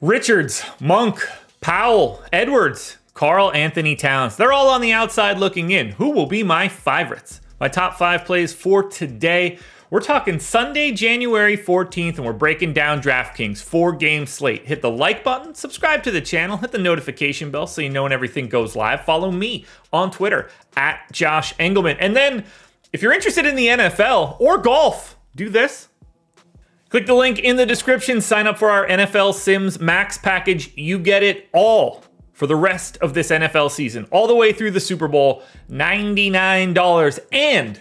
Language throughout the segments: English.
Richards, Monk, Powell, Edwards, Karl-Anthony Towns. They're all on the outside looking in. Who will be my favorites? My top five plays for today. We're talking Sunday, January 14th, and we're breaking down DraftKings four game slate. Hit the like button, subscribe to the channel, hit the notification bell so you know when everything goes live. Follow me on Twitter at Josh Engleman. And then, if you're interested in the NFL or golf, do this. Click the link in the description, sign up for our NFL Sims Max package. You get it all for the rest of this NFL season, all the way through the Super Bowl, $99. And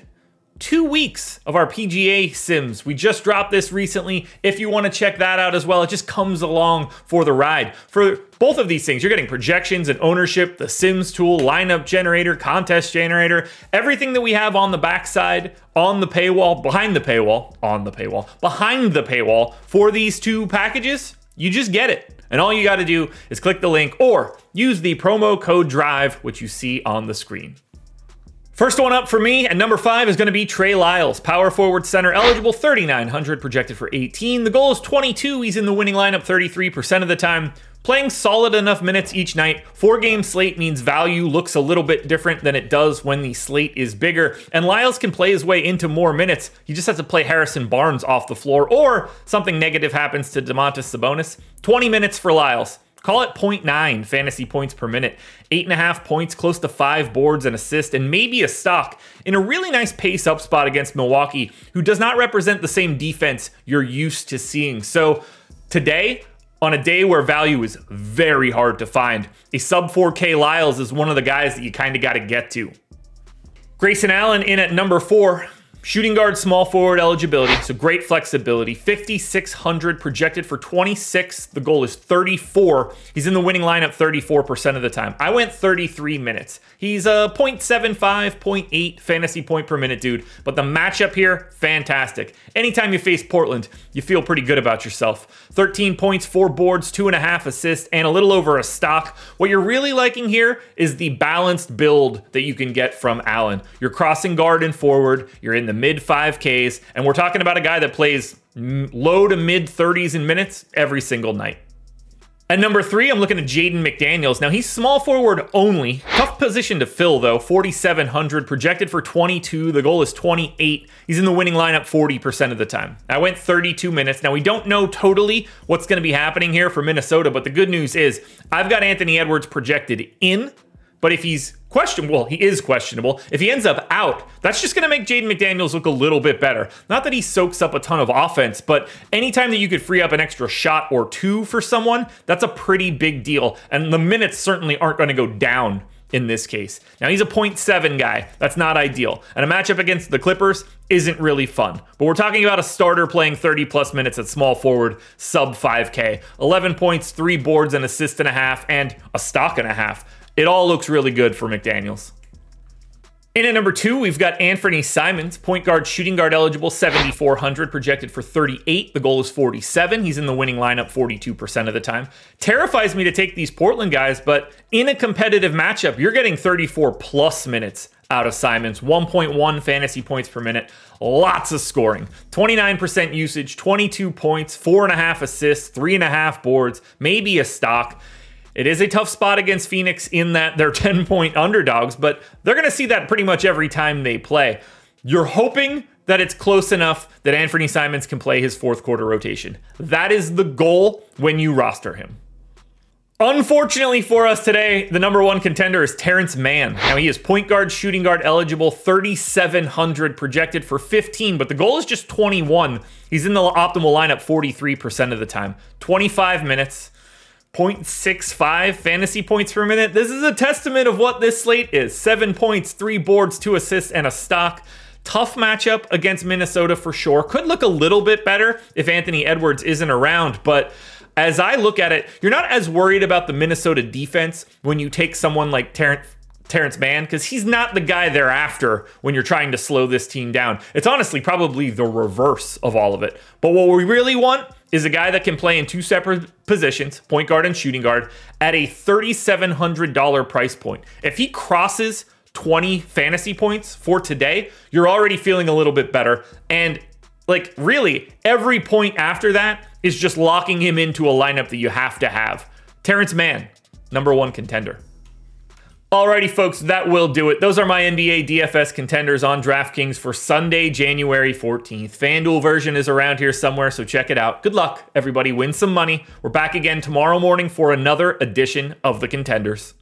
two weeks of our PGA Sims. We just dropped this recently. If you want to check that out as well, it just comes along for the ride. For both of these things, you're getting projections and ownership, the Sims tool, lineup generator, contest generator, everything that we have on the backside, on the paywall, behind the paywall, on the paywall, behind the paywall for these two packages. You just get it. And all you got to do is click the link or use the promo code DRIVE, which you see on the screen. First one up for me at number five is going to be Trey Lyles, power forward center eligible, 3,900 projected for 18. The goal is 22. He's in the winning lineup 33% of the time. Playing solid enough minutes each night, four game slate means value looks a little bit different than it does when the slate is bigger. And Lyles can play his way into more minutes. He just has to play Harrison Barnes off the floor, or something negative happens to Domantas Sabonis. 20 minutes for Lyles. Call it 0.9 fantasy points per minute, eight and a half points, close to five boards and assist, and maybe a stock in a really nice pace up spot against Milwaukee, who does not represent the same defense you're used to seeing. So today, on a day where value is very hard to find, a sub 4K Lyles is one of the guys that you kind of got to get to. Grayson Allen in at number four. Shooting guard, small forward eligibility, so great flexibility. 5,600 projected for 26. The goal is 34. He's in the winning lineup 34% of the time. I went 33 minutes. He's a 0.75, 0.8 fantasy point per minute dude, but the matchup here, fantastic. Anytime you face Portland, you feel pretty good about yourself. 13 points, four boards, two and a half assists, and a little over a stock. What you're really liking here is the balanced build that you can get from Allen. You're crossing guard and forward, you're in the mid 5Ks, and we're talking about a guy that plays low to mid 30s in minutes every single night. At number three, I'm looking at Jaden McDaniels. Now, he's small forward only. Tough position to fill, though. 4,700, projected for 22. The goal is 28. He's in the winning lineup 40% of the time. I went 32 minutes. Now, we don't know totally what's going to be happening here for Minnesota, but the good news is I've got Anthony Edwards projected in but if he's questionable, he is questionable. If he ends up out, that's just going to make Jaden McDaniels look a little bit better. Not that he soaks up a ton of offense, but anytime that you could free up an extra shot or two for someone, that's a pretty big deal. And the minutes certainly aren't going to go down in this case. Now he's a 0.7 guy. That's not ideal. And a matchup against the Clippers isn't really fun. But we're talking about a starter playing 30 plus minutes at small forward, sub 5K. 11 points, three boards, an assist and a half, and a stock and a half. It all looks really good for McDaniels. In at number two, we've got Anthony Simons, point guard, shooting guard eligible, 7,400, projected for 38. The goal is 47. He's in the winning lineup 42% of the time. Terrifies me to take these Portland guys, but in a competitive matchup, you're getting 34 plus minutes out of Simons, 1.1 fantasy points per minute, lots of scoring, 29% usage, 22 points, four and a half assists, three and a half boards, maybe a stock. It is a tough spot against Phoenix in that they're 10 point underdogs, but they're going to see that pretty much every time they play. You're hoping that it's close enough that Anthony Simons can play his fourth quarter rotation. That is the goal when you roster him. Unfortunately for us today, the number one contender is Terance Mann. Now he is point guard, shooting guard eligible, 3,700 projected for 15, but the goal is just 21. He's in the optimal lineup 43% of the time. 25 minutes. 0.65 fantasy points per minute. This is a testament of what this slate is. Seven points, three boards, two assists, and a stock. Tough matchup against Minnesota for sure. Could look a little bit better if Anthony Edwards isn't around, but as I look at it, you're not as worried about the Minnesota defense when you take someone like Terance Terance Mann because he's not the guy they're after when you're trying to slow this team down. It's honestly probably the reverse of all of it. But what we really want is a guy that can play in two separate positions, point guard and shooting guard, at a $3,700 price point. If he crosses 20 fantasy points for today, you're already feeling a little bit better. And Like, really, every point after that is just locking him into a lineup that you have to have. Terance Mann, number one contender. Alrighty, folks, that will do it. Those are my NBA DFS contenders on DraftKings for Sunday, January 14th. FanDuel version is around here somewhere, so check it out. Good luck, everybody. Win some money. We're back again tomorrow morning for another edition of the Contenders.